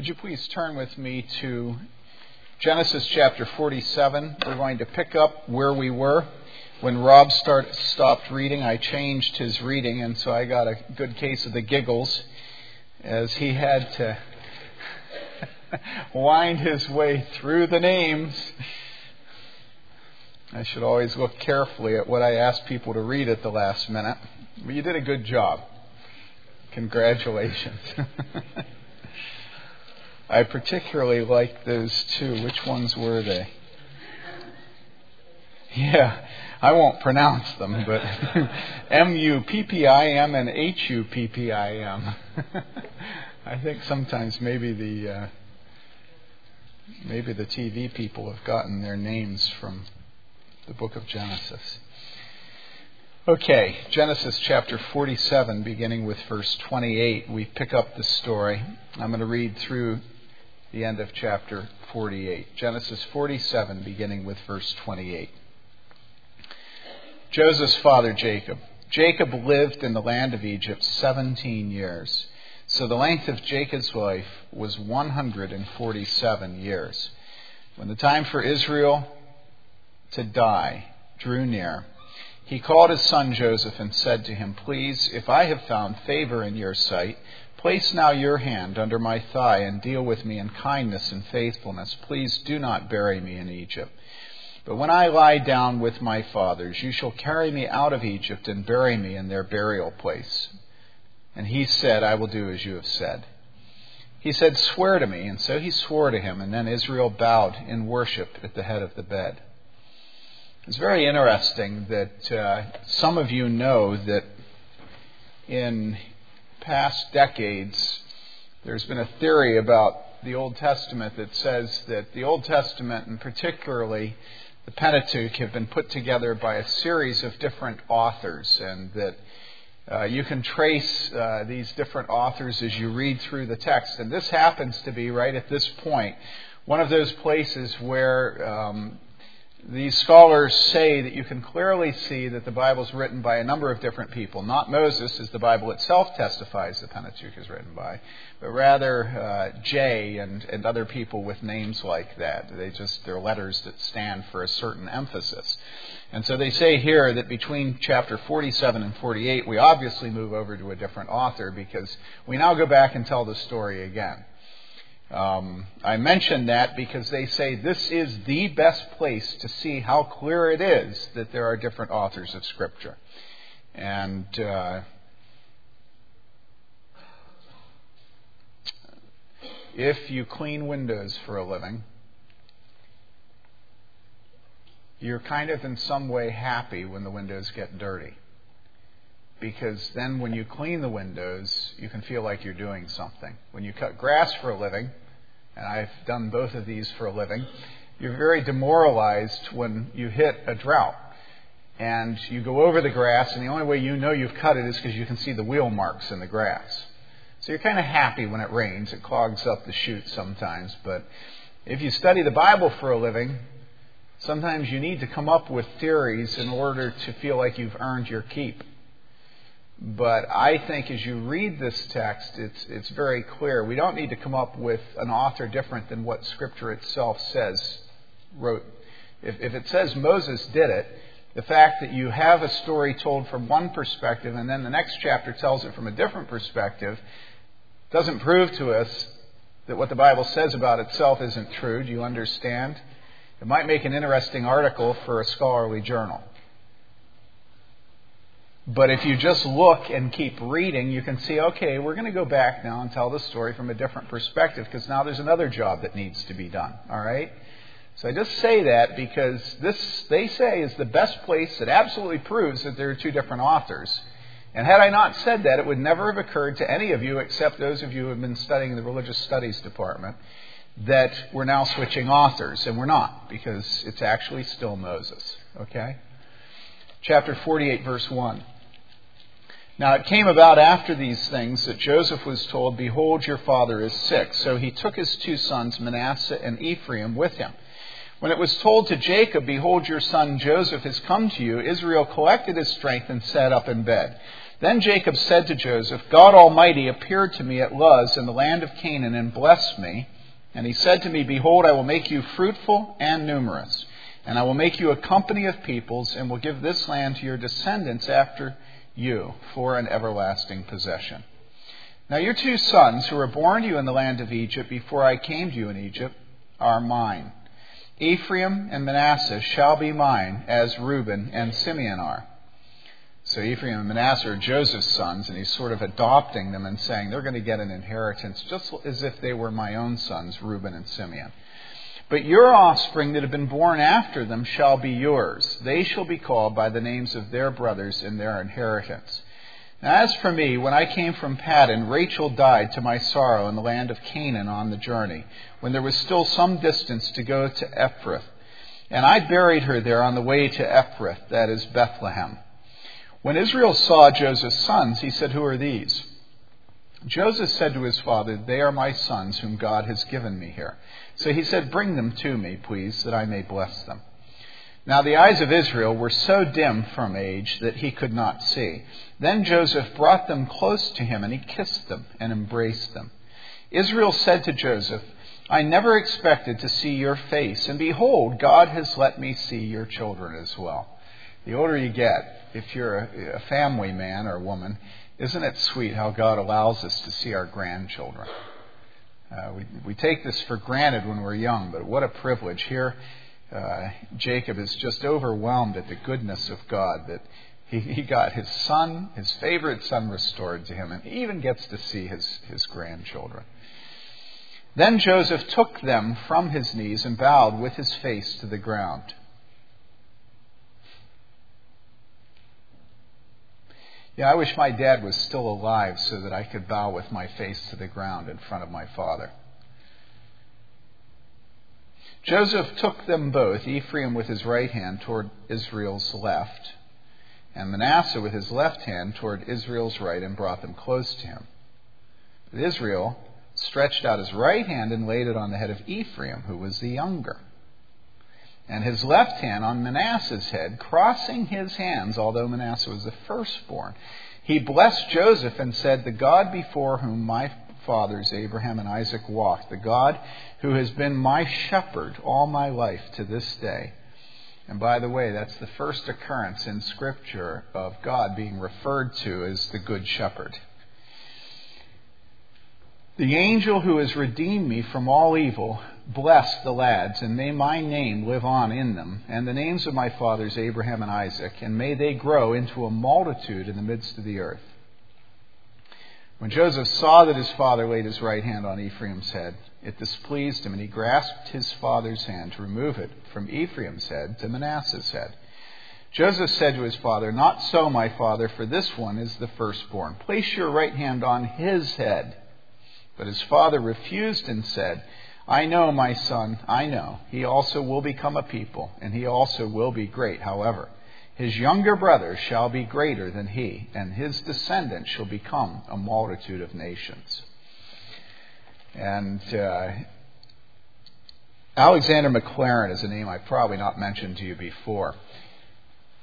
Would you please turn with me to Genesis chapter 47? We're going to pick up where we were. When Rob start, stopped reading, I changed his reading, and so I got a good case of the giggles as he had to wind his way through the names. I should always look carefully at what I ask people to read at the last minute. But you did a good job. Congratulations. I particularly like those two. Which ones were they? Yeah, I won't pronounce them, but M U P P I M and H U P P I M. I think sometimes maybe the uh, maybe the TV people have gotten their names from the book of Genesis. Okay, Genesis chapter 47, beginning with verse 28, we pick up the story. I'm going to read through the end of chapter 48. Genesis 47, beginning with verse 28. Joseph's father Jacob. Jacob lived in the land of Egypt 17 years. So the length of Jacob's life was 147 years. When the time for Israel to die drew near, he called his son Joseph and said to him, Please, if I have found favor in your sight, Place now your hand under my thigh and deal with me in kindness and faithfulness. Please do not bury me in Egypt. But when I lie down with my fathers, you shall carry me out of Egypt and bury me in their burial place. And he said, I will do as you have said. He said, Swear to me. And so he swore to him, and then Israel bowed in worship at the head of the bed. It's very interesting that uh, some of you know that in past decades, there's been a theory about the Old Testament that says that the Old Testament, and particularly the Pentateuch, have been put together by a series of different authors, and that uh, you can trace uh, these different authors as you read through the text. And this happens to be, right at this point, one of those places where um, these scholars say that you can clearly see that the Bible is written by a number of different people, not Moses, as the Bible itself testifies the Pentateuch is written by, but rather uh, J and, and other people with names like that. They just they're letters that stand for a certain emphasis. And so they say here that between chapter 47 and 48, we obviously move over to a different author because we now go back and tell the story again. Um, I mention that because they say this is the best place to see how clear it is that there are different authors of Scripture. And uh, if you clean windows for a living, you're kind of in some way happy when the windows get dirty. Because then when you clean the windows, you can feel like you're doing something. When you cut grass for a living, and I've done both of these for a living, you're very demoralized when you hit a drought. And you go over the grass, and the only way you know you've cut it is because you can see the wheel marks in the grass. So you're kind of happy when it rains. It clogs up the chute sometimes. But if you study the Bible for a living, sometimes you need to come up with theories in order to feel like you've earned your keep. But I think as you read this text, it's, it's very clear. We don't need to come up with an author different than what Scripture itself says, wrote. If, if it says Moses did it, the fact that you have a story told from one perspective and then the next chapter tells it from a different perspective doesn't prove to us that what the Bible says about itself isn't true. Do you understand? It might make an interesting article for a scholarly journal. But if you just look and keep reading, you can see, okay, we're going to go back now and tell the story from a different perspective because now there's another job that needs to be done. All right? So I just say that because this, they say, is the best place that absolutely proves that there are two different authors. And had I not said that, it would never have occurred to any of you except those of you who have been studying in the religious studies department that we're now switching authors. And we're not because it's actually still Moses. Okay? chapter 48, verse 1. Now it came about after these things that Joseph was told, Behold, your father is sick. So he took his two sons, Manasseh and Ephraim, with him. When it was told to Jacob, Behold, your son Joseph has come to you, Israel collected his strength and sat up in bed. Then Jacob said to Joseph, God Almighty appeared to me at Luz in the land of Canaan and blessed me. And he said to me, Behold, I will make you fruitful and numerous, and I will make you a company of peoples, and will give this land to your descendants after you for an everlasting possession. Now your two sons, who were born to you in the land of Egypt before I came to you in Egypt, are mine. Ephraim and Manasseh shall be mine, as Reuben and Simeon are. So Ephraim and Manasseh are Joseph's sons, and he's sort of adopting them and saying they're going to get an inheritance just as if they were my own sons, Reuben and Simeon. But your offspring that have been born after them shall be yours. They shall be called by the names of their brothers in their inheritance. Now, as for me, when I came from Paddan, Rachel died to my sorrow in the land of Canaan on the journey, when there was still some distance to go to Ephrath. And I buried her there on the way to Ephrath, that is Bethlehem. When Israel saw Joseph's sons, he said, Who are these? Joseph said to his father, They are my sons whom God has given me here. So he said, Bring them to me, please, that I may bless them. Now the eyes of Israel were so dim from age that he could not see. Then Joseph brought them close to him, and he kissed them and embraced them. Israel said to Joseph, I never expected to see your face, and behold, God has let me see your children as well. The older you get, if you're a, family man or woman, isn't it sweet how God allows us to see our grandchildren? Uh, we, we take this for granted when we're young, but what a privilege. Here, uh, Jacob is just overwhelmed at the goodness of God that he, he got his son, his favorite son, restored to him, and even gets to see his, his grandchildren. Then Joseph took them from his knees and bowed with his face to the ground. Yeah, I wish my dad was still alive so that I could bow with my face to the ground in front of my father. Joseph took them both, Ephraim with his right hand toward Israel's left, and Manasseh with his left hand toward Israel's right, and brought them close to him. But Israel stretched out his right hand and laid it on the head of Ephraim, who was the younger, and his left hand on Manasseh's head, crossing his hands, although Manasseh was the firstborn. He blessed Joseph and said, The God before whom my fathers, Abraham and Isaac, walked, the God who has been my shepherd all my life to this day. And by the way, that's the first occurrence in Scripture of God being referred to as the Good Shepherd. The angel who has redeemed me from all evil, bless the lads, and may my name live on in them, and the names of my fathers Abraham and Isaac, and may they grow into a multitude in the midst of the earth. When Joseph saw that his father laid his right hand on Ephraim's head, it displeased him, and he grasped his father's hand to remove it from Ephraim's head to Manasseh's head. Joseph said to his father, Not so, my father, for this one is the firstborn. Place your right hand on his head. But his father refused and said, I know, my son, I know. He also will become a people, and he also will be great. However, his younger brother shall be greater than he, and his descendants shall become a multitude of nations. And uh, Alexander Maclaren is a name I've probably not mentioned to you before.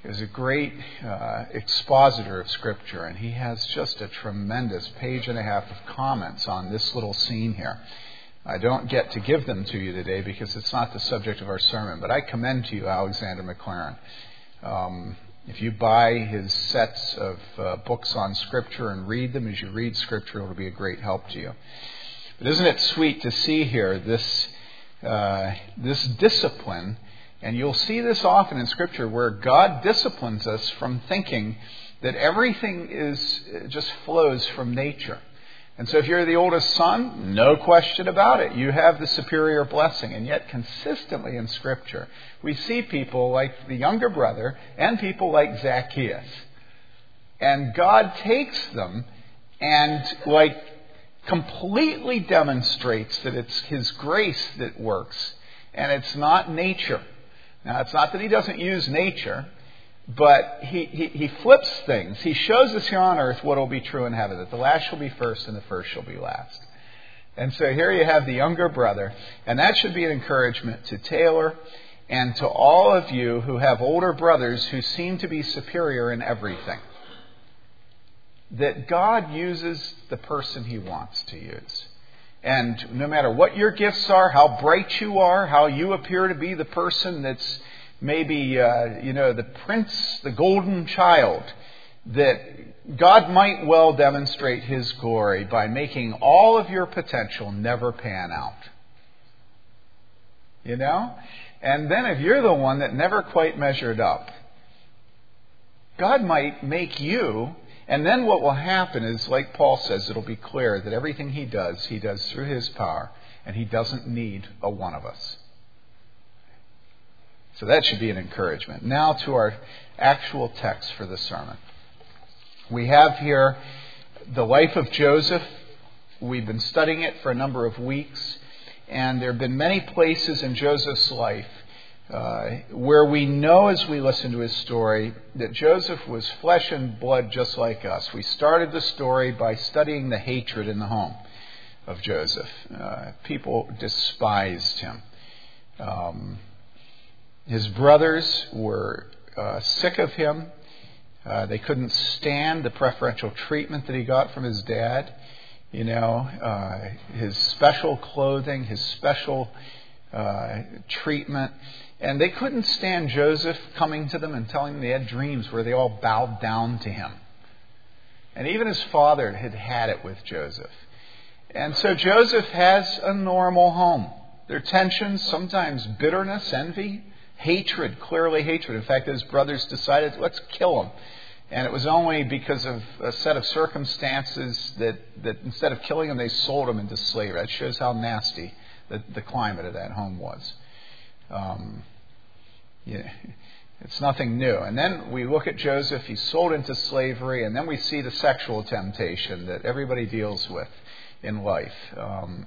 He was a great uh, expositor of Scripture, and he has just a tremendous page and a half of comments on this little scene here. I don't get to give them to you today because it's not the subject of our sermon, but I commend to you Alexander Maclaren. Um, if you buy his sets of uh, books on Scripture and read them as you read Scripture, it'll be a great help to you. But isn't it sweet to see here this uh, this discipline? And you'll see this often in Scripture where God disciplines us from thinking that everything is just flows from nature. And so if you're the oldest son, no question about it. You have the superior blessing. And yet, consistently in Scripture, we see people like the younger brother and people like Zacchaeus. And God takes them and, like, completely demonstrates that it's His grace that works and it's not nature. Now, it's not that He doesn't use nature, but he, he, he, flips things. He shows us here on earth what will be true in heaven that the last shall be first and the first shall be last. And so here you have the younger brother, and that should be an encouragement to Taylor and to all of you who have older brothers who seem to be superior in everything. that God uses the person he wants to use. And no matter what your gifts are, how bright you are, how you appear to be the person that's maybe, uh, you know, the prince, the golden child, that God might well demonstrate his glory by making all of your potential never pan out. You know? And then if you're the one that never quite measured up, God might make you, and then what will happen is, like Paul says, it'll be clear that everything he does, he does through his power, and he doesn't need a one of us. So that should be an encouragement. Now to our actual text for the sermon. We have here the life of Joseph. We've been studying it for a number of weeks, and there have been many places in Joseph's life uh, where we know as we listen to his story that Joseph was flesh and blood just like us. We started the story by studying the hatred in the home of Joseph. Uh, people despised him. Um, his brothers were uh, sick of him. Uh, they couldn't stand the preferential treatment that he got from his dad. You know, uh, his special clothing, his special uh, treatment. And they couldn't stand Joseph coming to them and telling them they had dreams where they all bowed down to him. And even his father had had it with Joseph. And so Joseph has a normal home. There are tensions, sometimes bitterness, envy, hatred, clearly hatred. In fact, his brothers decided, let's kill him. And it was only because of a set of circumstances that, that instead of killing him, they sold him into slavery. That shows how nasty the, the climate of that home was. Um, yeah, it's nothing new. And then we look at Joseph, he's sold into slavery, and then we see the sexual temptation that everybody deals with in life. Um,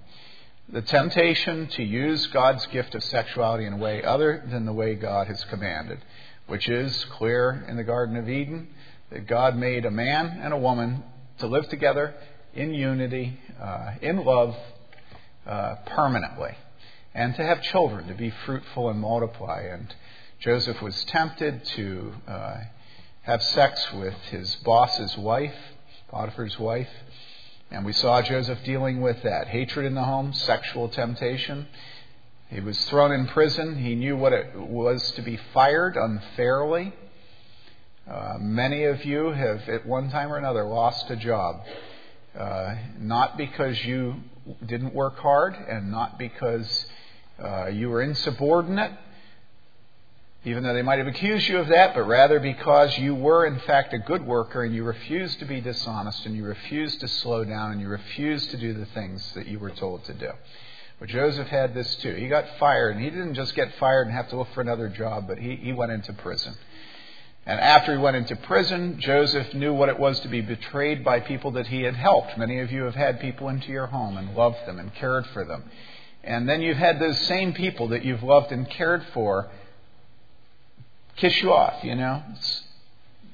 the temptation to use God's gift of sexuality in a way other than the way God has commanded, which is clear in the Garden of Eden that God made a man and a woman to live together in unity, uh, in love, uh, permanently and to have children, to be fruitful and multiply. And Joseph was tempted to uh, have sex with his boss's wife, Potiphar's wife. And we saw Joseph dealing with that hatred in the home, sexual temptation. He was thrown in prison. He knew what it was to be fired unfairly. Uh, many of you have, at one time or another, lost a job. Uh, not because you didn't work hard and not because uh, you were insubordinate, even though they might have accused you of that, but rather because you were, in fact, a good worker and you refused to be dishonest and you refused to slow down and you refused to do the things that you were told to do. But Joseph had this too. He got fired, and he didn't just get fired and have to look for another job, but he, he went into prison. And after he went into prison, Joseph knew what it was to be betrayed by people that he had helped. Many of you have had people into your home and loved them and cared for them. And then you've had those same people that you've loved and cared for kiss you off, you know. It's,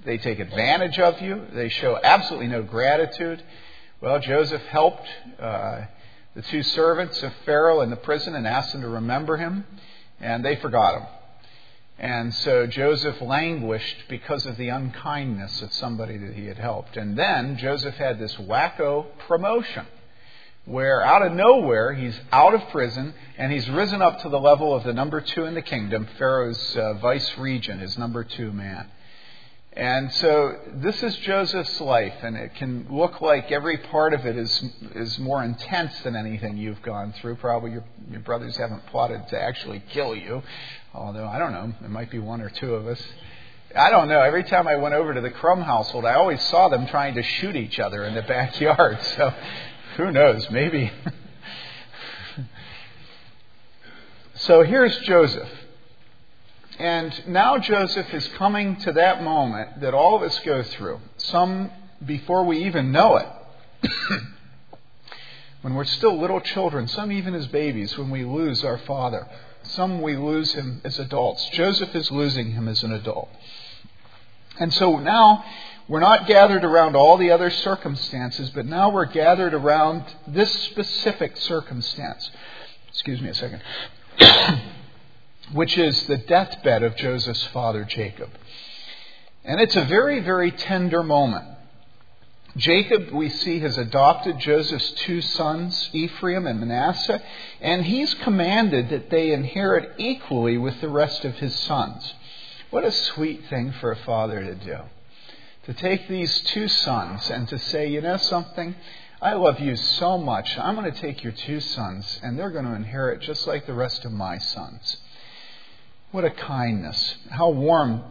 they take advantage of you. They show absolutely no gratitude. Well, Joseph helped uh, the two servants of Pharaoh in the prison and asked them to remember him, and they forgot him. And so Joseph languished because of the unkindness of somebody that he had helped. And then Joseph had this wacko promotion where out of nowhere he's out of prison and he's risen up to the level of the number two in the kingdom, Pharaoh's uh, vice regent, his number two man. And so this is Joseph's life, and it can look like every part of it is is more intense than anything you've gone through. Probably your your brothers haven't plotted to actually kill you, although I don't know, it might be one or two of us. I don't know. Every time I went over to the Crumb household, I always saw them trying to shoot each other in the backyard. So who knows? Maybe. so here's Joseph. And now Joseph is coming to that moment that all of us go through, some before we even know it. when we're still little children, some even as babies, when we lose our father. Some we lose him as adults. Joseph is losing him as an adult. And so now we're not gathered around all the other circumstances, but now we're gathered around this specific circumstance. Excuse me a second. Which is the deathbed of Joseph's father, Jacob. And it's a very, very tender moment Jacob, we see, has adopted Joseph's two sons, Ephraim and Manasseh, and he's commanded that they inherit equally with the rest of his sons. What a sweet thing for a father to do. To take these two sons and to say, you know something? I love you so much. I'm going to take your two sons, and they're going to inherit just like the rest of my sons. What a kindness. How warm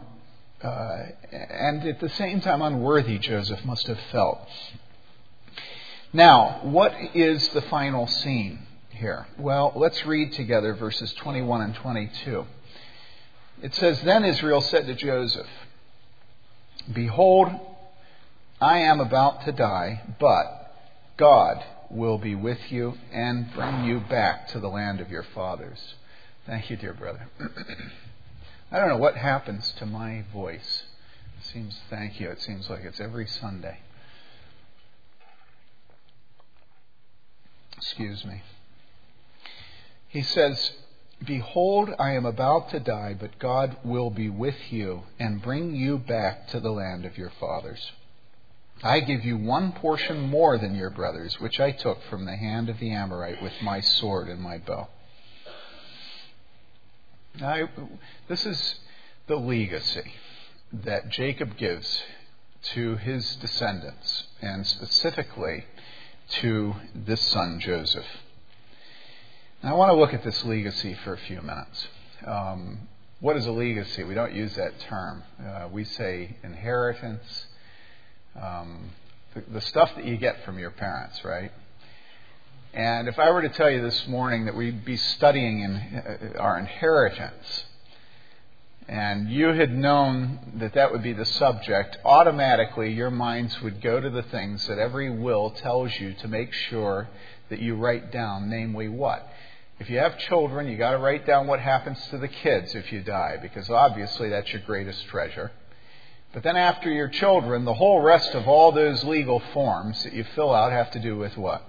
uh, and at the same time unworthy Joseph must have felt. Now, what is the final scene here? Well, let's read together verses 21 and 22. It says, Then Israel said to Joseph, Behold, I am about to die, but God will be with you and bring you back to the land of your fathers. Thank you, dear brother. I don't know what happens to my voice. It seems, thank you, it seems like it's every Sunday. Excuse me. He says, Behold, I am about to die, but God will be with you and bring you back to the land of your fathers. I give you one portion more than your brothers, which I took from the hand of the Amorite with my sword and my bow. Now, this is the legacy that Jacob gives to his descendants, and specifically to this son Joseph. I want to look at this legacy for a few minutes. Um, what is a legacy? We don't use that term. Uh, we say inheritance, um, the, the stuff that you get from your parents, right? And if I were to tell you this morning that we'd be studying in, uh, our inheritance, and you had known that that would be the subject, automatically your minds would go to the things that every will tells you to make sure that you write down, namely what? If you have children, you got to write down what happens to the kids if you die, because obviously that's your greatest treasure. But then after your children, the whole rest of all those legal forms that you fill out have to do with what?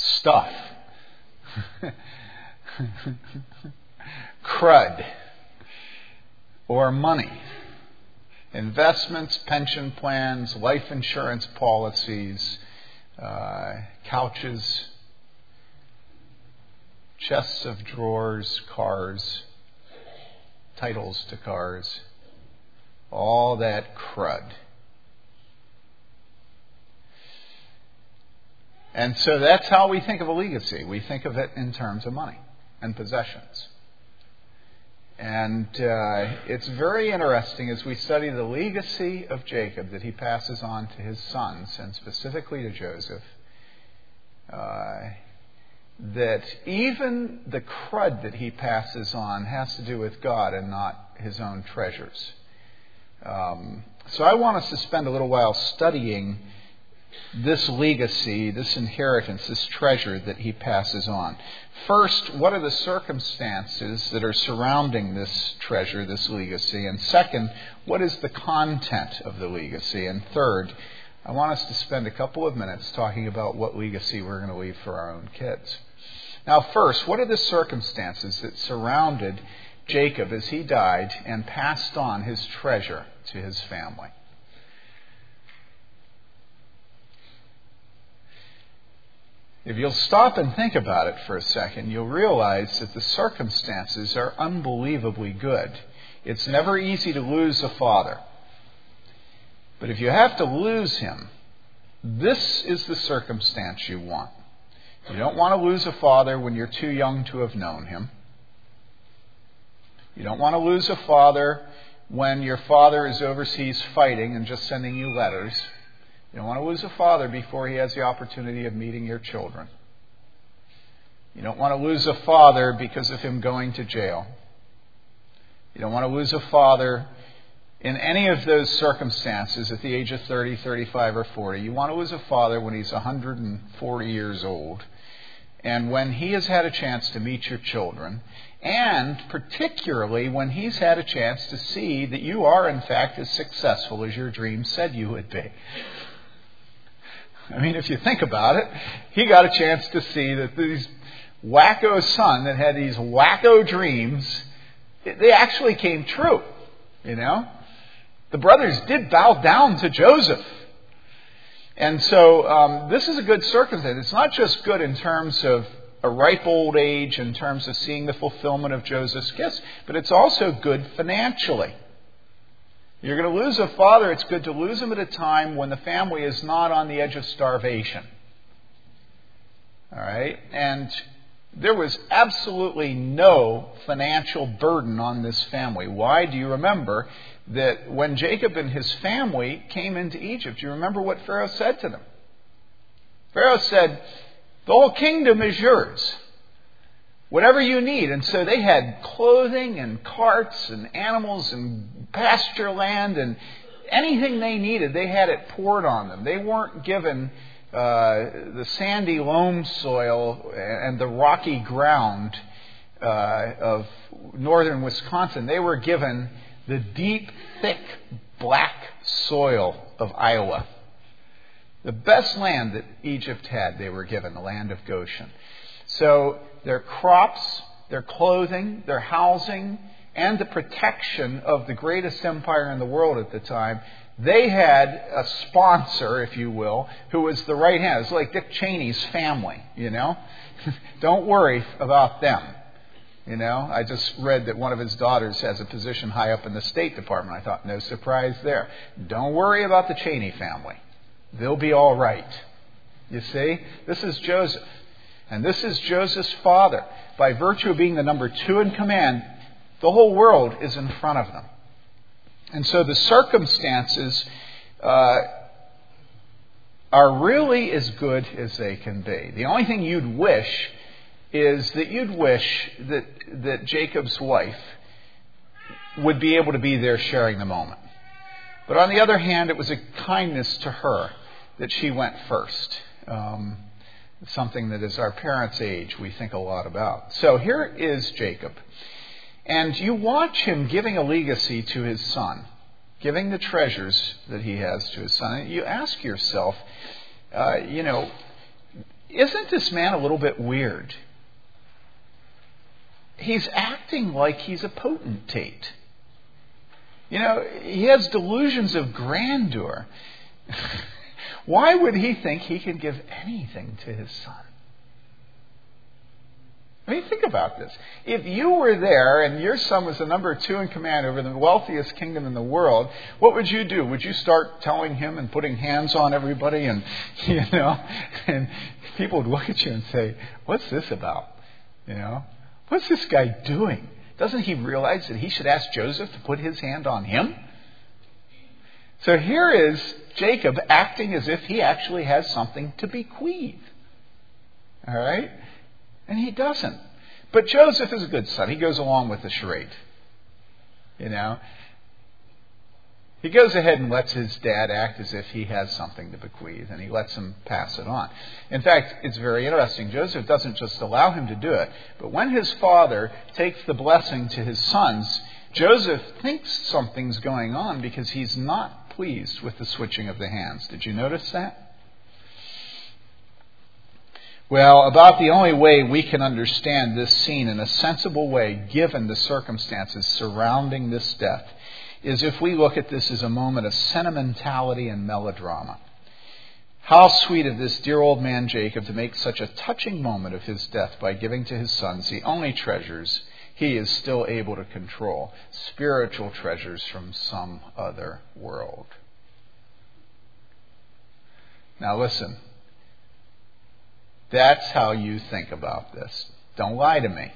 stuff. Crud. Or money. Investments, pension plans, life insurance policies, uh, couches, chests of drawers, cars, titles to cars, all that crud. And so that's how we think of a legacy. We think of it in terms of money and possessions. And uh, it's very interesting as we study the legacy of Jacob that he passes on to his sons, and specifically to Joseph, uh, that even the crud that he passes on has to do with God and not his own treasures. Um, so I want us to spend a little while studying this legacy, this inheritance, this treasure that he passes on. First, what are the circumstances that are surrounding this treasure, this legacy? And second, what is the content of the legacy? And third, I want us to spend a couple of minutes talking about what legacy we're going to leave for our own kids. Now, first, what are the circumstances that surrounded Jacob as he died and passed on his treasure to his family? If you'll stop and think about it for a second, you'll realize that the circumstances are unbelievably good. It's never easy to lose a father. But if you have to lose him, this is the circumstance you want. You don't want to lose a father when you're too young to have known him. You don't want to lose a father when your father is overseas fighting and just sending you letters. You don't want to lose a father before he has the opportunity of meeting your children. You don't want to lose a father because of him going to jail. You don't want to lose a father in any of those circumstances at the age of 30, 35, or 40. You want to lose a father when he's 140 years old and when he has had a chance to meet your children, and particularly when he's had a chance to see that you are, in fact, as successful as your dream said you would be. I mean, if you think about it, he got a chance to see that these wacko son that had these wacko dreams, they actually came true. You know? The brothers did bow down to Joseph And so um, this is a good circumstance. It's not just good in terms of a ripe old age, in terms of seeing the fulfillment of Joseph's gifts, but it's also good financially. You're going to lose a father, it's good to lose him at a time when the family is not on the edge of starvation. All right? And there was absolutely no financial burden on this family. Why? Do you remember that when Jacob and his family came into Egypt, you remember what Pharaoh said to them? Pharaoh said, The whole kingdom is yours. Whatever you need. And so they had clothing and carts and animals and pasture land and anything they needed, they had it poured on them. They weren't given uh, the sandy loam soil and the rocky ground uh, of northern Wisconsin. They were given the deep, thick, black soil of Iowa. The best land that Egypt had, they were given, the land of Goshen. So their crops, their clothing, their housing, and the protection of the greatest empire in the world at the time they had a sponsor, if you will, who was the right hand. It's like Dick Cheney's family, you know? Don't worry about them. You know, I just read that one of his daughters has a position high up in the State Department. I thought, no surprise there. Don't worry about the Cheney family. They'll be all right. You see? This is Joseph. And this is Joseph's father. By virtue of being the number two in command, the whole world is in front of them. And so the circumstances uh, are really as good as they can be. The only thing you'd wish is that you'd wish that, that Jacob's wife would be able to be there sharing the moment. But on the other hand, it was a kindness to her that she went first. Um, something that, as our parents' age, we think a lot about. So here is Jacob. And you watch him giving a legacy to his son, giving the treasures that he has to his son. And you ask yourself, uh, you know, isn't this man a little bit weird? He's acting like he's a potentate. You know, he has delusions of grandeur. Why would he think he can give anything to his son? I mean, think about this. If you were there and your son was the number two in command over the wealthiest kingdom in the world, what would you do? Would you start telling him and putting hands on everybody and, you know, and people would look at you and say, what's this about? You know, what's this guy doing? Doesn't he realize that he should ask Joseph to put his hand on him? So here is Jacob acting as if he actually has something to bequeath. All right? And he doesn't. But Joseph is a good son. He goes along with the charade. You know? He goes ahead and lets his dad act as if he has something to bequeath, and he lets him pass it on. In fact, it's very interesting. Joseph doesn't just allow him to do it, but when his father takes the blessing to his sons, Joseph thinks something's going on because he's not pleased with the switching of the hands. Did you notice that? Well, about the only way we can understand this scene in a sensible way, given the circumstances surrounding this death, is if we look at this as a moment of sentimentality and melodrama. How sweet of this dear old man Jacob to make such a touching moment of his death by giving to his sons the only treasures he is still able to control spiritual treasures from some other world. Now, listen. That's how you think about this. Don't lie to me.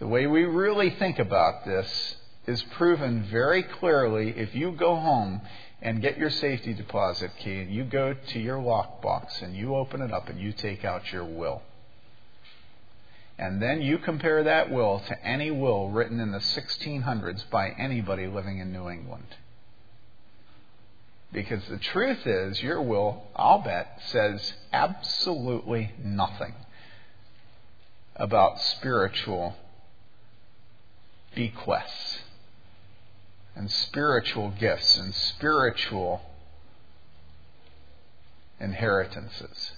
The way we really think about this is proven very clearly if you go home and get your safety deposit key and you go to your lockbox and you open it up and you take out your will. And then you compare that will to any will written in the 1600s by anybody living in New England. Because the truth is, your will, I'll bet, says absolutely nothing about spiritual bequests and spiritual gifts and spiritual inheritances.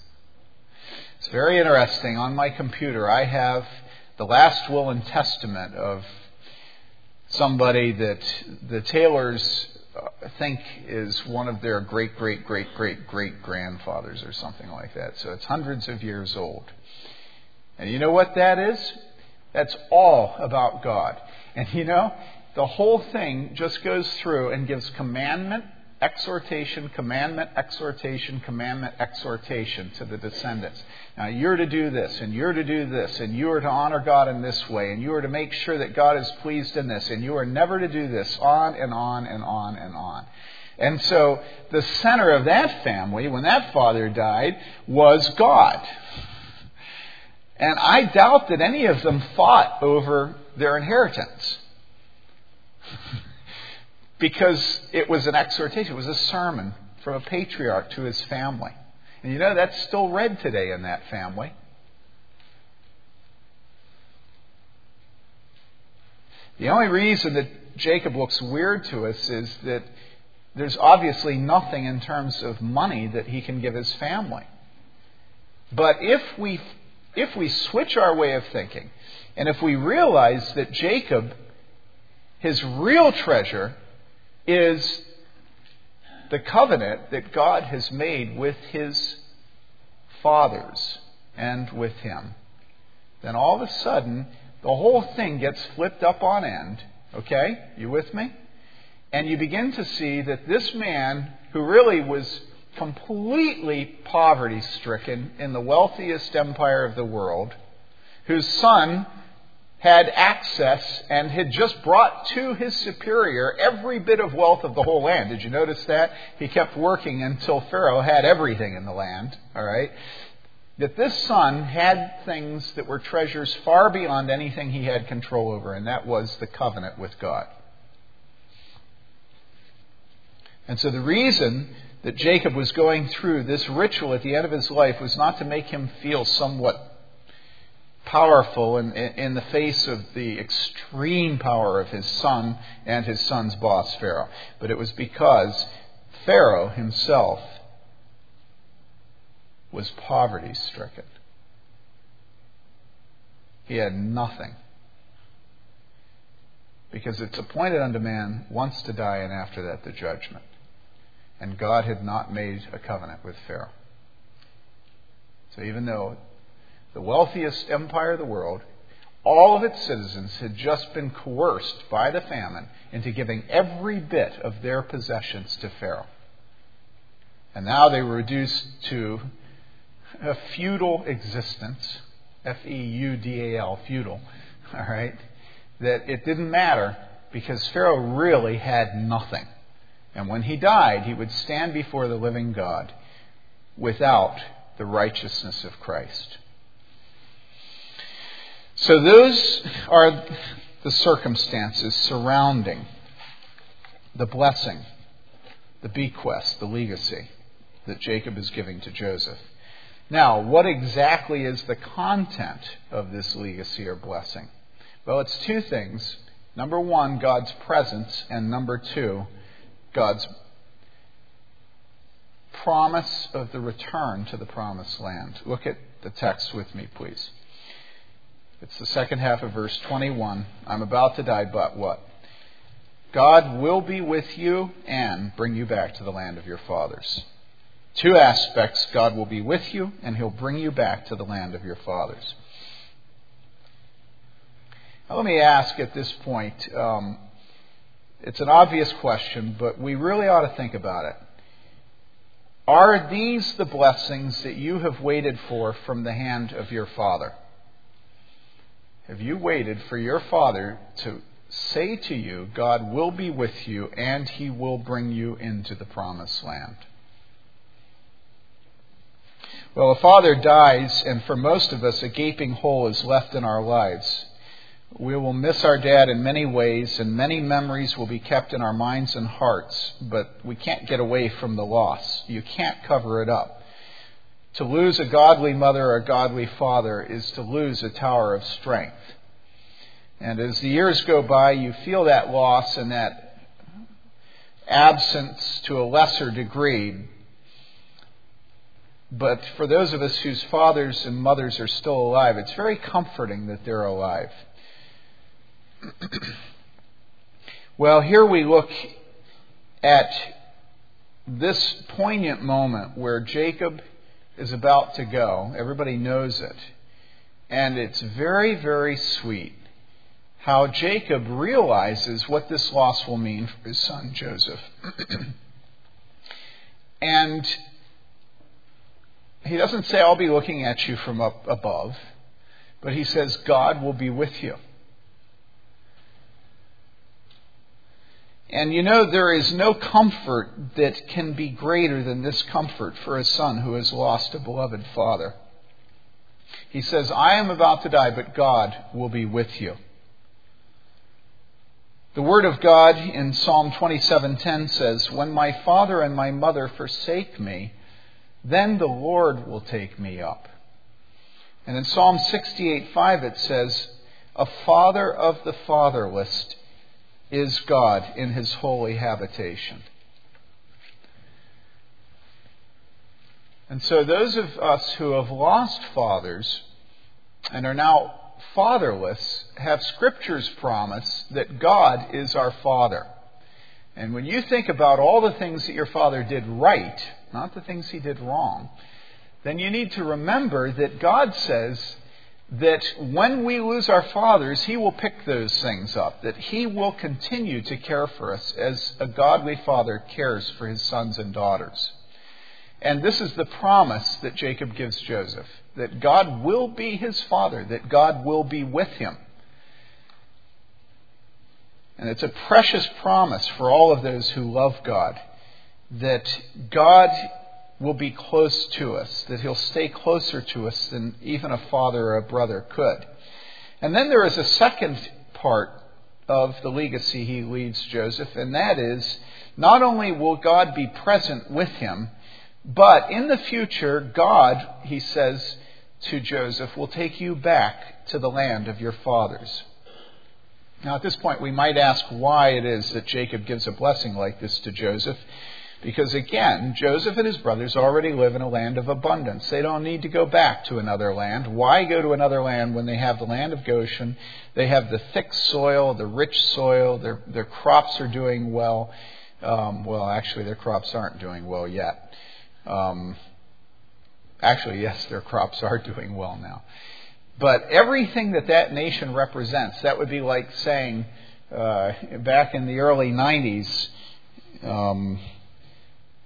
It's very interesting. On my computer, I have the last will and testament of somebody that the Taylors uh, think is one of their great, great, great, great, great grandfathers or something like that. So it's hundreds of years old. And you know what that is? That's all about God. And you know, the whole thing just goes through and gives commandment exhortation, commandment, exhortation, commandment, exhortation to the descendants. Now, you're to do this, and you're to do this, and you are to honor God in this way, and you are to make sure that God is pleased in this, and you are never to do this, on and on and on and on. And so, the center of that family, when that father died, was God. And I doubt that any of them fought over their inheritance because it was an exhortation, it was a sermon from a patriarch to his family. And you know, that's still read today in that family. The only reason that Jacob looks weird to us is that there's obviously nothing in terms of money that he can give his family. But if we, if we switch our way of thinking, and if we realize that Jacob, his real treasure is the covenant that God has made with his fathers and with him. Then all of a sudden, the whole thing gets flipped up on end. Okay? You with me? And you begin to see that this man, who really was completely poverty stricken in the wealthiest empire of the world, whose son had access and had just brought to his superior every bit of wealth of the whole land. Did you notice that? He kept working until Pharaoh had everything in the land, all right? That this son had things that were treasures far beyond anything he had control over, and that was the covenant with God. And so the reason that Jacob was going through this ritual at the end of his life was not to make him feel somewhat powerful in, in, the face of the extreme power of his son and his son's boss, Pharaoh. But it was because Pharaoh himself was poverty stricken. He had nothing. Because it's appointed unto man once to die, and after that the judgment. And God had not made a covenant with Pharaoh. So even though the wealthiest empire of the world, all of its citizens had just been coerced by the famine into giving every bit of their possessions to Pharaoh. And now they were reduced to a feudal existence, F E U D A L, feudal, all right? That it didn't matter because Pharaoh really had nothing. And when he died, he would stand before the living God without the righteousness of Christ. So, those are the circumstances surrounding the blessing, the bequest, the legacy that Jacob is giving to Joseph. Now, what exactly is the content of this legacy or blessing? Well, it's two things. Number one, God's presence, and number two, God's promise of the return to the promised land. Look at the text with me, please. It's the second half of verse 21. I'm about to die, but what? God will be with you and bring you back to the land of your fathers. Two aspects God will be with you, and He'll bring you back to the land of your fathers. Now, let me ask at this point um, it's an obvious question, but we really ought to think about it. Are these the blessings that you have waited for from the hand of your Father? Have you waited for your Father to say to you, God will be with you and he will bring you into the promised land? Well, a father dies, and for most of us, a gaping hole is left in our lives. We will miss our dad in many ways, and many memories will be kept in our minds and hearts, but we can't get away from the loss. You can't cover it up. To lose a godly mother or a godly father is to lose a tower of strength. And as the years go by, you feel that loss and that absence to a lesser degree. But for those of us whose fathers and mothers are still alive, it's very comforting that they're alive. well, here we look at this poignant moment where Jacob is about to go. Everybody knows it. And it's very, very sweet how Jacob realizes what this loss will mean for his son Joseph. and he doesn't say, I'll be looking at you from up above, but he says, God will be with you. And you know, there is no comfort that can be greater than this comfort for a son who has lost a beloved father. He says, I am about to die, but God will be with you. The word of God in Psalm 27:10 says, "When my father and my mother forsake me, then the Lord will take me up." And in Psalm 68:5 it says, "A father of the fatherless is God in his holy habitation. And so, those of us who have lost fathers and are now fatherless have Scripture's promise that God is our Father. And when you think about all the things that your father did right, not the things he did wrong, then you need to remember that God says that when we lose our fathers, He will pick those things up, that He will continue to care for us as a godly father cares for his sons and daughters. And this is the promise that Jacob gives Joseph that God will be his father, that God will be with him. And it's a precious promise for all of those who love God that God will be close to us, that he'll stay closer to us than even a father or a brother could. And then there is a second part of the legacy he leaves Joseph, and that is not only will God be present with him, but in the future, God, he says to Joseph, will take you back to the land of your fathers. Now, at this point, we might ask why it is that Jacob gives a blessing like this to Joseph. Because again, Joseph and his brothers already live in a land of abundance. They don't need to go back to another land. Why go to another land when they have the land of Goshen? They have the thick soil, the rich soil, their, their crops are doing well. Um, well, actually, their crops aren't doing well yet. Um, actually, yes, their crops are doing well now. But everything that that nation represents, that would be like saying uh, back in the early 90s, um,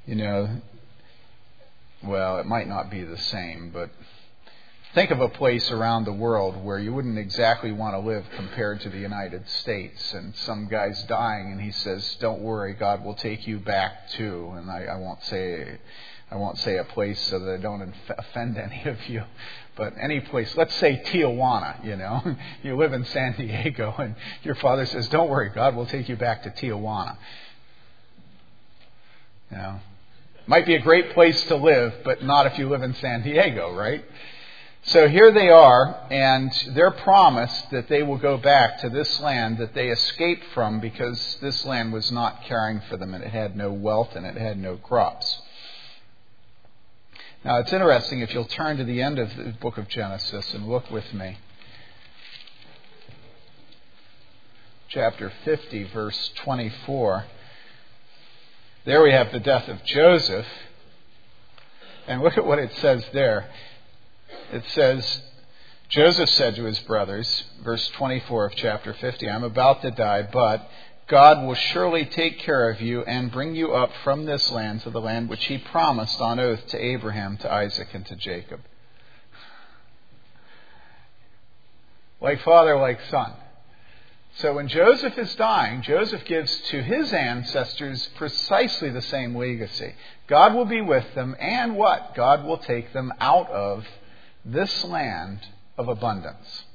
you know, well, it might not be the same, but think of a place around the world where you wouldn't exactly want to live compared to the United States. And some guy's dying, and he says, "Don't worry, God will take you back too." And I, I won't say, I won't say a place so that I don't offend any of you, but any place. Let's say Tijuana. You know, you live in San Diego, and your father says, "Don't worry, God will take you back to Tijuana." You know, might be a great place to live, but not if you live in San Diego, right? So here they are, and they're promised that they will go back to this land that they escaped from because this land was not caring for them and it had no wealth and it had no crops. Now it's interesting if you'll turn to the end of the book of Genesis and look with me. Chapter 50, verse 24. There we have the death of Joseph. And look at what it says there. It says, Joseph said to his brothers, verse 24 of chapter 50, I'm about to die, but God will surely take care of you and bring you up from this land to the land which he promised on oath to Abraham, to Isaac, and to Jacob. Like father, like son. So when Joseph is dying, Joseph gives to his ancestors precisely the same legacy. God will be with them, and what? God will take them out of this land of abundance.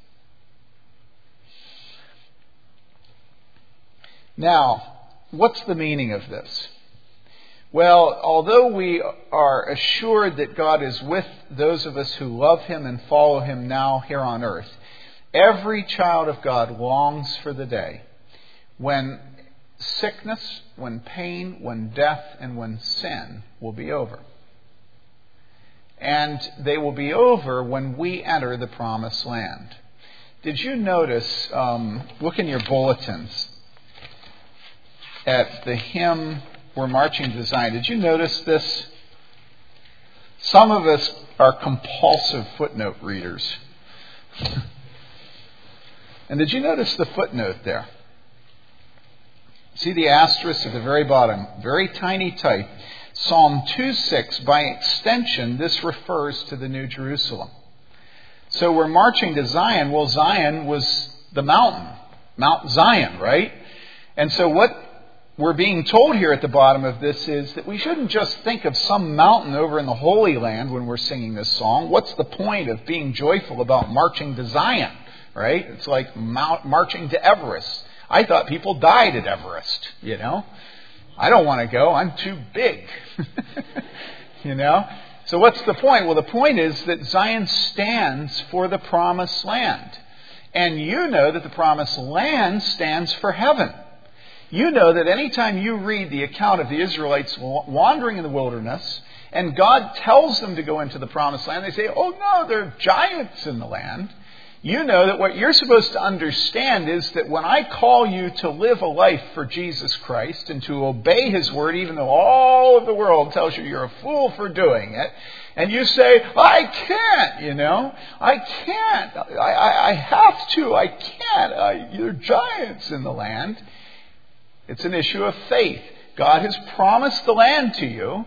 Now, what's the meaning of this? Well, although we are assured that God is with those of us who love Him and follow Him now here on earth, Every child of God longs for the day when sickness, when pain, when death, and when sin will be over. And they will be over when we enter the promised land. Did you notice, um, look in your bulletins, at the hymn we're marching to Zion, did you notice this? Some of us are compulsive footnote readers. and did you notice the footnote there? See the asterisk at the very bottom, very tiny type. Psalm 2:6. By extension, this refers to the New Jerusalem. So we're marching to Zion. Well, Zion was the mountain, Mount Zion, right? And so what we're being told here at the bottom of this is that we shouldn't just think of some mountain over in the Holy Land when we're singing this song. What's the point of being joyful about marching to Zion, right? It's like marching to Everest. I thought people died at Everest, you know? I don't want to go. I'm too big. you know? So what's the point? Well, the point is that Zion stands for the promised land. And you know that the promised land stands for heaven. You know that anytime you read the account of the Israelites wandering in the wilderness, and God tells them to go into the promised land, they say, Oh no, there are giants in the land you know that what you're supposed to understand is that when I call you to live a life for Jesus Christ and to obey His word, even though all of the world tells you you're a fool for doing it, and you say, I can't, you know, I can't, I, I, I have to, I can't, I, are giants in the land. It's an issue of faith. God has promised the land to you.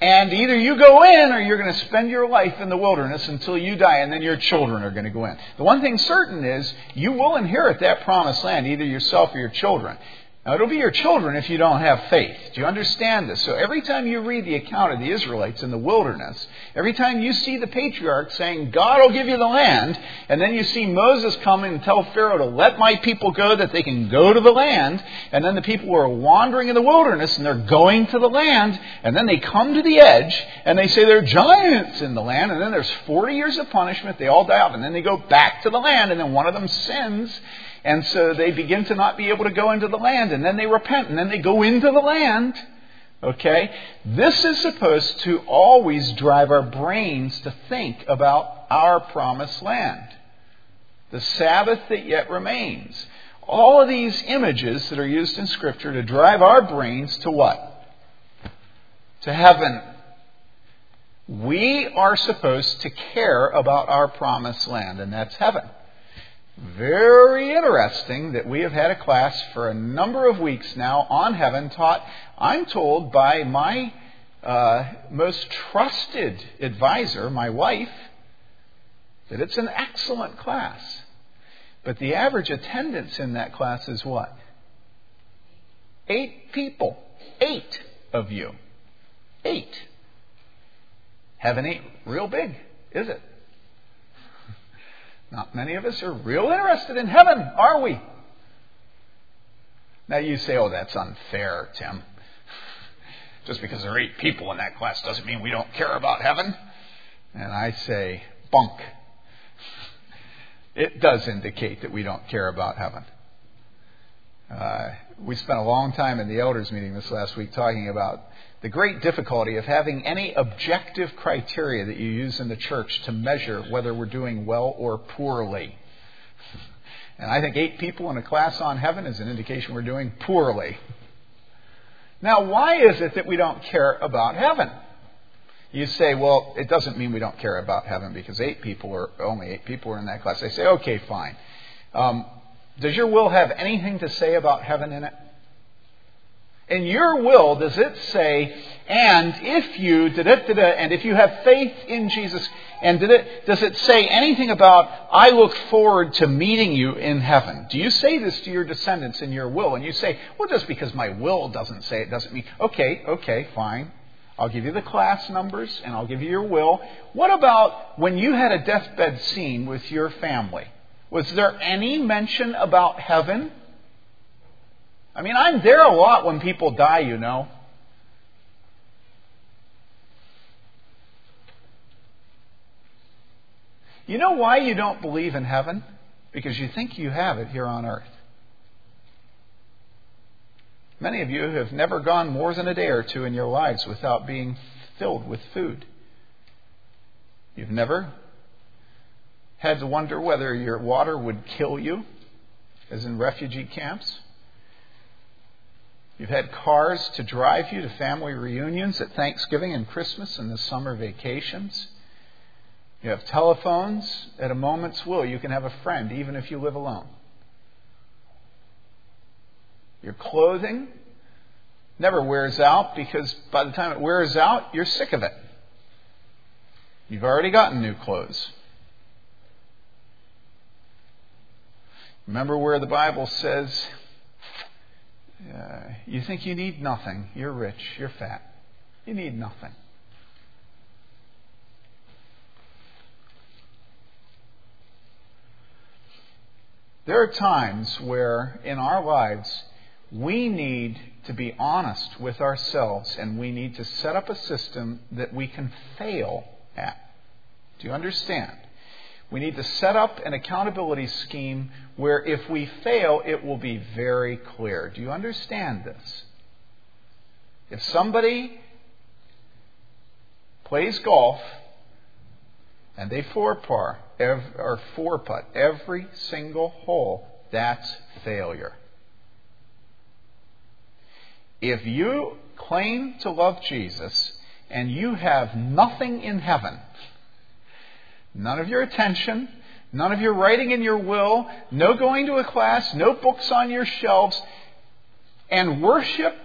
And either you go in or you're going to spend your life in the wilderness until you die, and then your children are going to go in. The one thing certain is you will inherit that promised land, either yourself or your children. Now, it'll be your children if you don't have faith. Do you understand this? So every time you read the account of the Israelites in the wilderness, every time you see the patriarch saying, God will give you the land, and then you see Moses come and tell Pharaoh to let my people go that they can go to the land, and then the people are wandering in the wilderness and they're going to the land, and then they come to the edge and they say there are giants in the land, and then there's 40 years of punishment, they all die off, and then they go back to the land, and then one of them sins, and so they begin to not be able to go into the land, and then they repent, and then they go into the land. Okay? This is supposed to always drive our brains to think about our promised land. The Sabbath that yet remains. All of these images that are used in Scripture to drive our brains to what? To heaven. We are supposed to care about our promised land, and that's heaven. Very interesting that we have had a class for a number of weeks now on heaven taught, I'm told, by my uh, most trusted advisor, my wife, that it's an excellent class. But the average attendance in that class is what? Eight people. Eight of you. Eight. Heaven ain't real big, is it? Not many of us are real interested in heaven, are we? Now you say, oh, that's unfair, Tim. Just because there are eight people in that class doesn't mean we don't care about heaven. And I say, bunk. It does indicate that we don't care about heaven. Uh, we spent a long time in the elders meeting this last week talking about the great difficulty of having any objective criteria that you use in the church to measure whether we're doing well or poorly. And I think eight people in a class on heaven is an indication we're doing poorly. Now, why is it that we don't care about heaven? You say, well, it doesn't mean we don't care about heaven because eight people are only eight people are in that class. I say, okay, fine. Um, does your will have anything to say about heaven in it? in your will, does it say, and if you, da-da-da-da, and if you have faith in Jesus, and it, does it say anything about, I look forward to meeting you in heaven? Do you say this to your descendants in your will? And you say, well, just because my will doesn't say it doesn't mean, okay, okay, fine. I'll give you the class numbers and I'll give you your will. What about when you had a deathbed scene with your family? Was there any mention about heaven? I mean, I'm there a lot when people die, you know. You know why you don't believe in heaven? Because you think you have it here on earth. Many of you have never gone more than a day or two in your lives without being filled with food. You've never had to wonder whether your water would kill you, as in refugee camps. You've had cars to drive you to family reunions at Thanksgiving and Christmas and the summer vacations. You have telephones. At a moment's will, you can have a friend, even if you live alone. Your clothing never wears out because by the time it wears out, you're sick of it. You've already gotten new clothes. Remember where the Bible says, uh, you think you need nothing. You're rich. You're fat. You need nothing. There are times where in our lives we need to be honest with ourselves and we need to set up a system that we can fail at. Do you understand? We need to set up an accountability scheme where if we fail, it will be very clear. Do you understand this? If somebody plays golf and they four par or four putt every single hole, that's failure. If you claim to love Jesus and you have nothing in heaven, None of your attention, none of your writing in your will, no going to a class, no books on your shelves, and worship.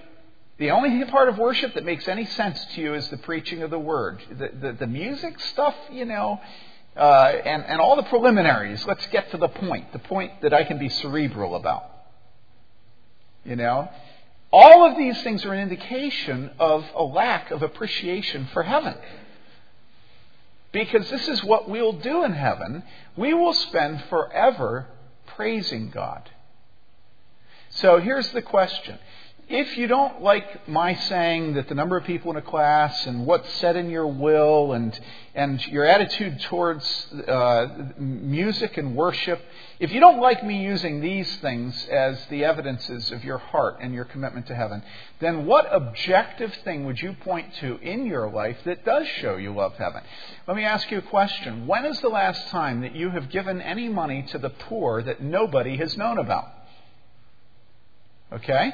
The only part of worship that makes any sense to you is the preaching of the word. The, the, the music stuff, you know, uh, and, and all the preliminaries. Let's get to the point, the point that I can be cerebral about. You know? All of these things are an indication of a lack of appreciation for heaven. Because this is what we'll do in heaven. We will spend forever praising God. So here's the question if you don't like my saying that the number of people in a class and what's said in your will and, and your attitude towards uh, music and worship, if you don't like me using these things as the evidences of your heart and your commitment to heaven, then what objective thing would you point to in your life that does show you love heaven? Let me ask you a question. When is the last time that you have given any money to the poor that nobody has known about? Okay?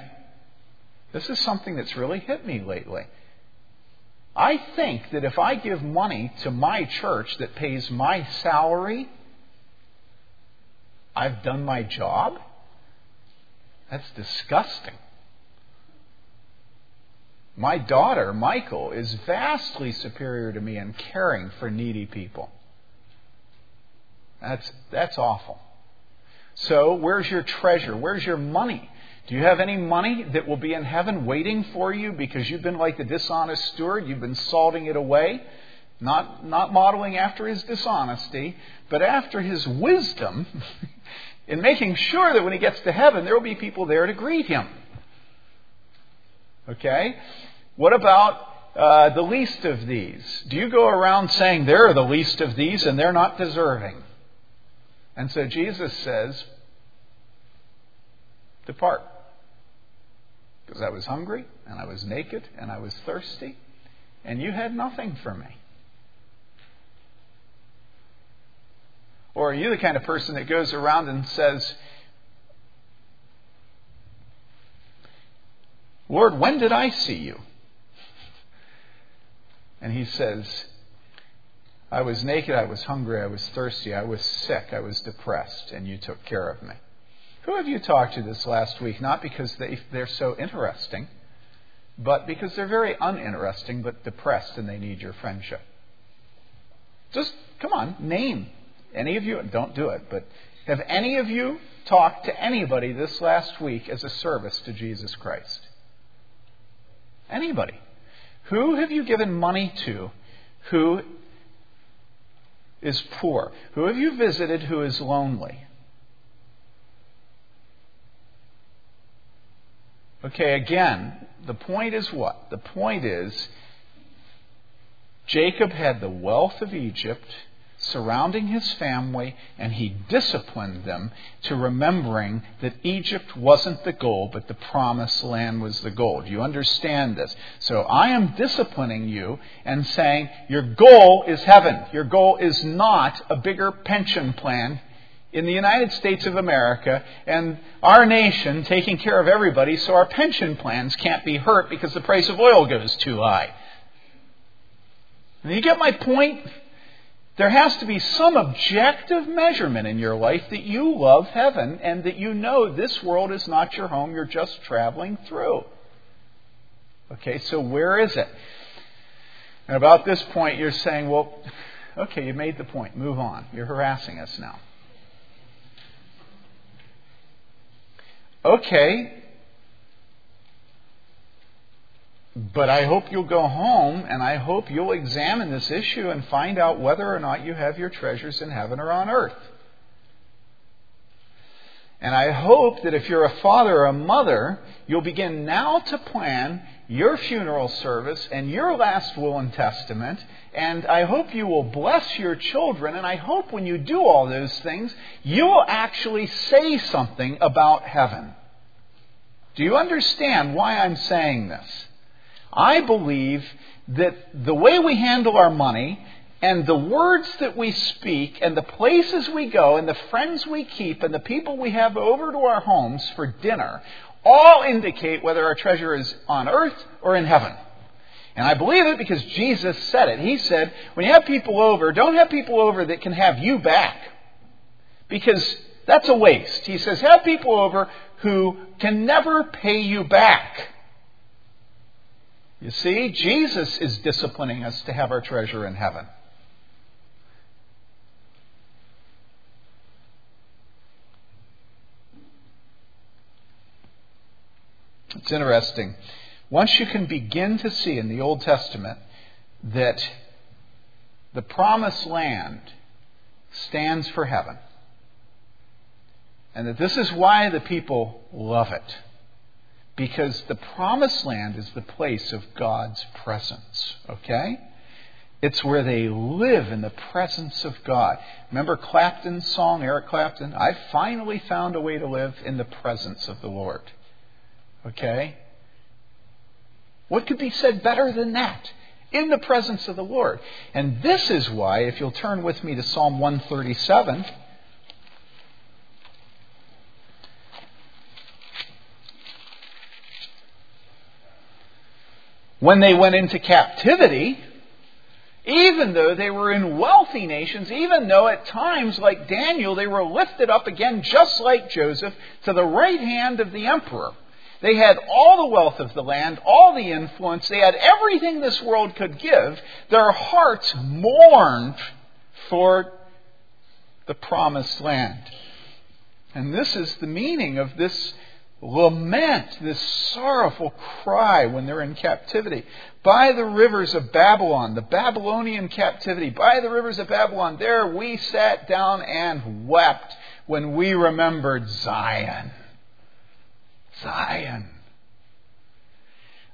This is something that's really hit me lately. I think that if I give money to my church that pays my salary, I've done my job. That's disgusting. My daughter, Michael, is vastly superior to me in caring for needy people. That's, that's awful. So, where's your treasure? Where's your money? Do you have any money that will be in heaven waiting for you because you've been like the dishonest steward? You've been salting it away? Not, not modeling after his dishonesty, but after his wisdom in making sure that when he gets to heaven, there will be people there to greet him. Okay? What about uh, the least of these? Do you go around saying they're the least of these and they're not deserving? And so Jesus says, Depart. Because I was hungry, and I was naked, and I was thirsty, and you had nothing for me. Or are you the kind of person that goes around and says, Lord, when did I see you? And he says, I was naked, I was hungry, I was thirsty, I was sick, I was depressed, and you took care of me. Who have you talked to this last week? Not because they, they're so interesting, but because they're very uninteresting but depressed and they need your friendship. Just come on, name any of you. Don't do it, but have any of you talked to anybody this last week as a service to Jesus Christ? Anybody? Who have you given money to who is poor? Who have you visited who is lonely? Okay, again, the point is what? The point is Jacob had the wealth of Egypt surrounding his family, and he disciplined them to remembering that Egypt wasn't the goal, but the promised land was the goal. Do you understand this? So I am disciplining you and saying your goal is heaven. Your goal is not a bigger pension plan in the United States of America and our nation taking care of everybody so our pension plans can't be hurt because the price of oil goes too high. And you get my point? There has to be some objective measurement in your life that you love heaven and that you know this world is not your home, you're just traveling through. Okay, so where is it? And about this point, you're saying, well, okay, you made the point. Move on. You're harassing us now. Okay, but I hope you'll go home and I hope you'll examine this issue and find out whether or not you have your treasures in heaven or on earth. And I hope that if you're a father or a mother, you'll begin now to plan your funeral service and your last will and testament. And I hope you will bless your children. And I hope when you do all those things, you will actually say something about heaven. Do you understand why I'm saying this? I believe that the way we handle our money and the words that we speak and the places we go and the friends we keep and the people we have over to our homes for dinner all indicate whether our treasure is on earth or in heaven. And I believe it because Jesus said it. He said, when you have people over, don't have people over that can have you back. Because that's a waste. He says, have people over who can never pay you back. You see, Jesus is disciplining us to have our treasure in heaven. It's interesting. Once you can begin to see in the Old Testament that the promised land stands for heaven, and that this is why the people love it. Because the promised land is the place of God's presence. Okay? It's where they live in the presence of God. Remember Clapton's song, Eric Clapton? I finally found a way to live in the presence of the Lord. Okay? What could be said better than that? In the presence of the Lord. And this is why, if you'll turn with me to Psalm 137. When they went into captivity, even though they were in wealthy nations, even though at times, like Daniel, they were lifted up again, just like Joseph, to the right hand of the emperor. They had all the wealth of the land, all the influence. They had everything this world could give. Their hearts mourned for the promised land. And this is the meaning of this lament, this sorrowful cry when they're in captivity. By the rivers of Babylon, the Babylonian captivity, by the rivers of Babylon, there we sat down and wept when we remembered Zion. Zion.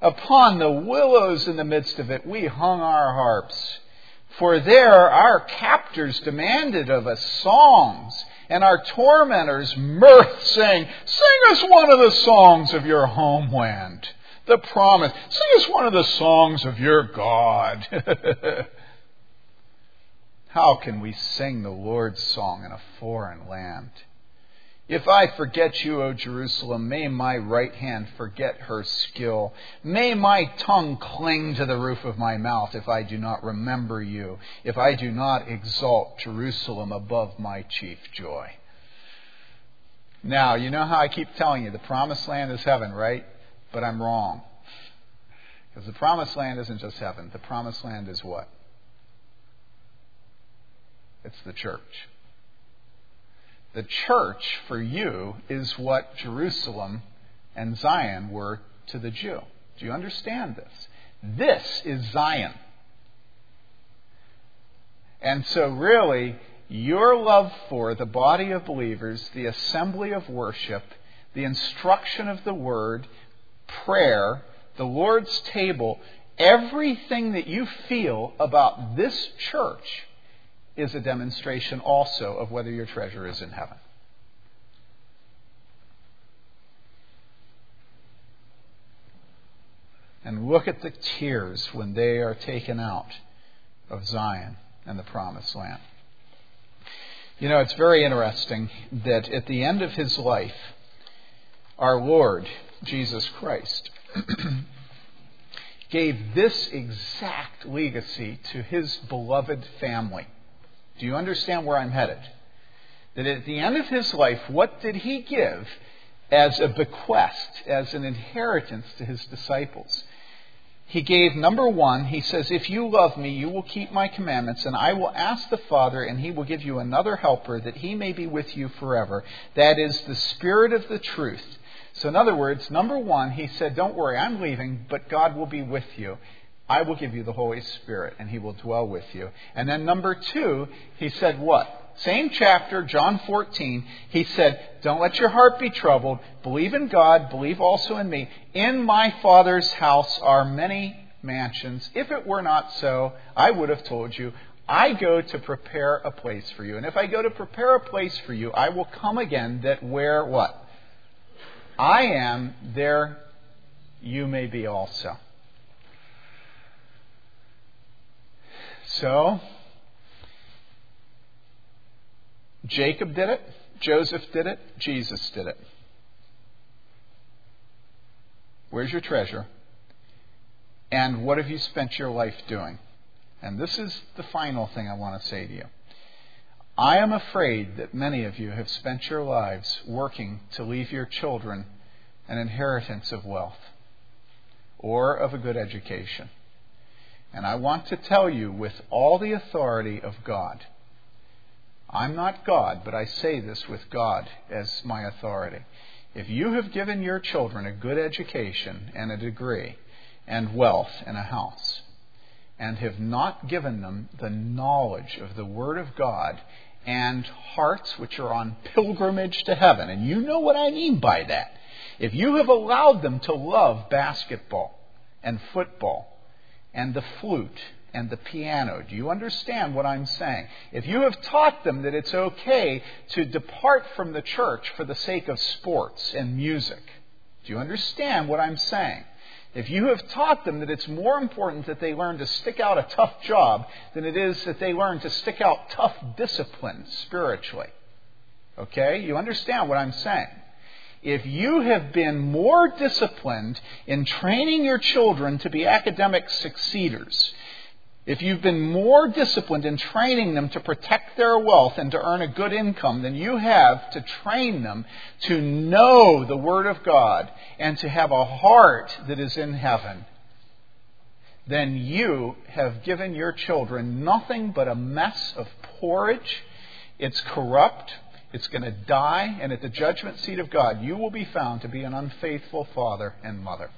Upon the willows in the midst of it, we hung our harps. For there our captors demanded of us songs, and our tormentors mirth, saying, Sing us one of the songs of your homeland, the promise. Sing us one of the songs of your God. How can we sing the Lord's song in a foreign land? If I forget you, O Jerusalem, may my right hand forget her skill. May my tongue cling to the roof of my mouth if I do not remember you, if I do not exalt Jerusalem above my chief joy. Now, you know how I keep telling you the promised land is heaven, right? But I'm wrong. Because the promised land isn't just heaven. The promised land is what? It's the church. The church for you is what Jerusalem and Zion were to the Jew. Do you understand this? This is Zion. And so, really, your love for the body of believers, the assembly of worship, the instruction of the word, prayer, the Lord's table, everything that you feel about this church is a demonstration also of whether your treasure is in heaven. And look at the tears when they are taken out of Zion and the promised land. You know, it's very interesting that at the end of his life, our Lord, Jesus Christ, gave this exact legacy to his beloved family. Do you understand where I'm headed? That at the end of his life, what did he give as a bequest, as an inheritance to his disciples? He gave number one, he says, If you love me, you will keep my commandments, and I will ask the Father, and he will give you another helper, that he may be with you forever. That is the Spirit of the truth. So, in other words, number one, he said, Don't worry, I'm leaving, but God will be with you. I will give you the Holy Spirit, and he will dwell with you. And then number two, he said, What? Same chapter, John 14, he said, Don't let your heart be troubled. Believe in God. Believe also in me. In my Father's house are many mansions. If it were not so, I would have told you. I go to prepare a place for you. And if I go to prepare a place for you, I will come again that where what? I am, there you may be also. So, Jacob did it, Joseph did it, Jesus did it. Where's your treasure? And what have you spent your life doing? And this is the final thing I want to say to you. I am afraid that many of you have spent your lives working to leave your children an inheritance of wealth or of a good education. And I want to tell you with all the authority of God I'm not God, but I say this with God as my authority. If you have given your children a good education and a degree and wealth and a house, and have not given them the knowledge of the Word of God and hearts which are on pilgrimage to heaven, and you know what I mean by that. If you have allowed them to love basketball and football and the flute and the piano. Do you understand what I'm saying? If you have taught them that it's okay to depart from the church for the sake of sports and music, do you understand what I'm saying? If you have taught them that it's more important that they learn to stick out a tough job than it is that they learn to stick out tough discipline spiritually, okay? You understand what I'm saying? If you have been more disciplined in training your children to be academic succeeders if you've been more disciplined in training them to protect their wealth and to earn a good income than you have to train them to know the Word of God and to have a heart that is in heaven, then you have given your children nothing but a mess of porridge. It's corrupt. It's going to die. And at the judgment seat of God, you will be found to be an unfaithful father and mother.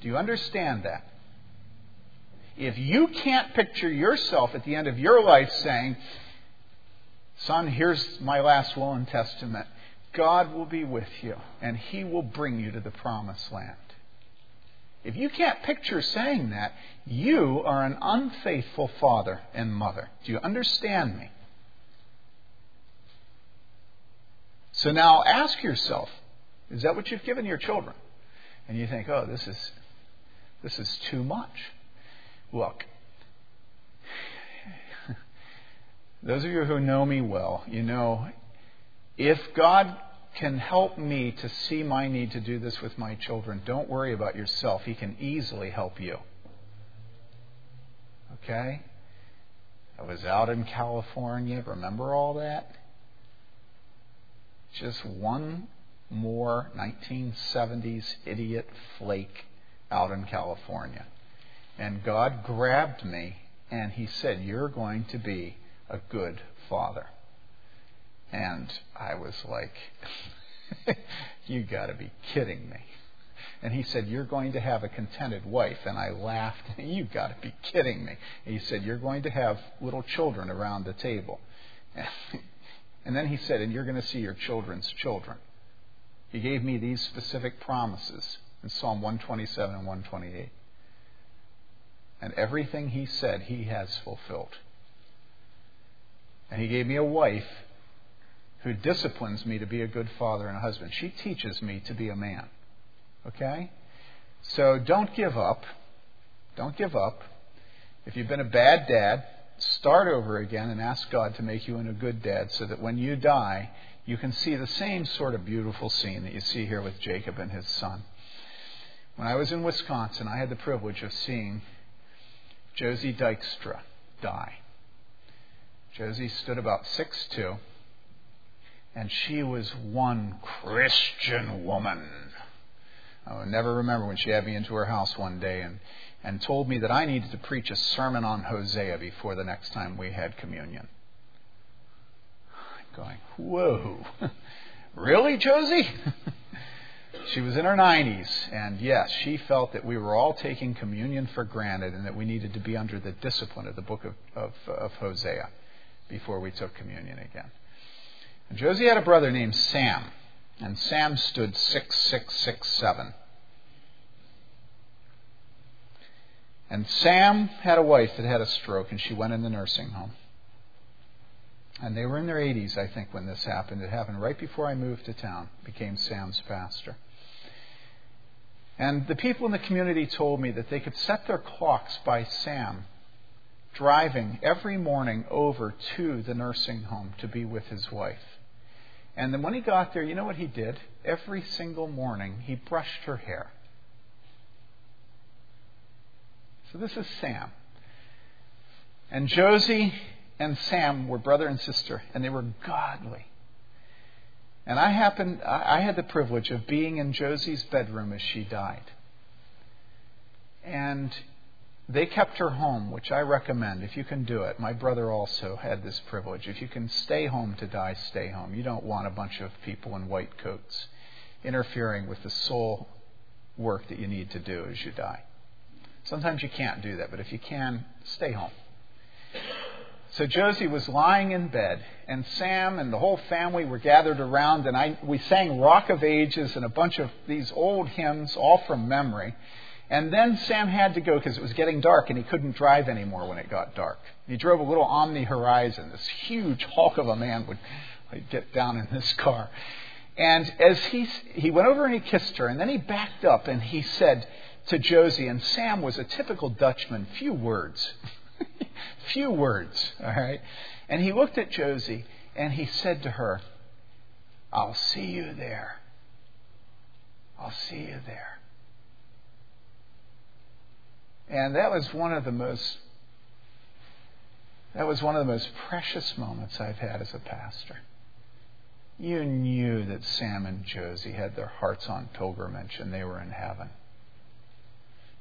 Do you understand that? If you can't picture yourself at the end of your life saying, Son, here's my last will and testament, God will be with you and He will bring you to the promised land. If you can't picture saying that, you are an unfaithful father and mother. Do you understand me? So now ask yourself, is that what you've given your children? And you think, oh, this is this is too much. Look, those of you who know me well, you know, if God can help me to see my need to do this with my children, don't worry about yourself. He can easily help you. Okay? I was out in California. Remember all that? Just one more 1970s idiot flake out in California. And God grabbed me and He said, You're going to be a good father. And I was like, You got to be kidding me. And he said, You're going to have a contented wife. And I laughed. You got to be kidding me. And he said, You're going to have little children around the table. And then he said, And you're going to see your children's children. He gave me these specific promises in Psalm 127 and 128. And everything he said, he has fulfilled. And he gave me a wife who disciplines me to be a good father and a husband. She teaches me to be a man. Okay? So don't give up. Don't give up. If you've been a bad dad, start over again and ask God to make you into a good dad so that when you die, you can see the same sort of beautiful scene that you see here with Jacob and his son. When I was in Wisconsin, I had the privilege of seeing Josie Dykstra die. Josie stood about six two, and she was one Christian woman. I will never remember when she had me into her house one day and, and told me that I needed to preach a sermon on Hosea before the next time we had communion. Going, whoa, really, Josie? she was in her 90s, and yes, she felt that we were all taking communion for granted and that we needed to be under the discipline of the book of, of, of Hosea before we took communion again. And Josie had a brother named Sam and Sam stood 6667. And Sam had a wife that had a stroke, and she went in the nursing home. And they were in their 80s, I think, when this happened. It happened right before I moved to town, became Sam's pastor. And the people in the community told me that they could set their clocks by Sam driving every morning over to the nursing home to be with his wife. And then when he got there, you know what he did? Every single morning, he brushed her hair. So this is Sam. And Josie and Sam were brother and sister, and they were godly. And I happened, I had the privilege of being in Josie's bedroom as she died. And they kept her home, which I recommend if you can do it. My brother also had this privilege. If you can stay home to die, stay home. You don't want a bunch of people in white coats interfering with the soul work that you need to do as you die. Sometimes you can't do that, but if you can, stay home. So Josie was lying in bed, and Sam and the whole family were gathered around, and I, we sang Rock of Ages and a bunch of these old hymns, all from memory. And then Sam had to go because it was getting dark and he couldn't drive anymore when it got dark. He drove a little Omni Horizon. This huge hulk of a man would get down in this car. And as he, he went over and he kissed her, and then he backed up and he said to Josie, and Sam was a typical Dutchman, few words. few words, all right? And he looked at Josie and he said to her, I'll see you there. I'll see you there. And that was one of the most that was one of the most precious moments I've had as a pastor. You knew that Sam and Josie had their hearts on pilgrimage and they were in heaven.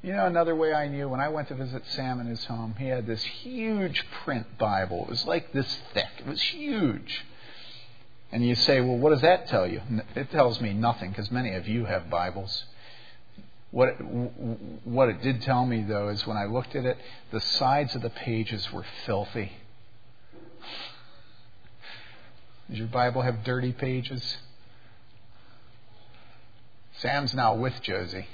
You know, another way I knew when I went to visit Sam in his home, he had this huge print Bible. It was like this thick, it was huge. And you say, well, what does that tell you? It tells me nothing because many of you have Bibles. What it, what it did tell me, though, is when I looked at it, the sides of the pages were filthy. Does your Bible have dirty pages? Sam's now with Josie.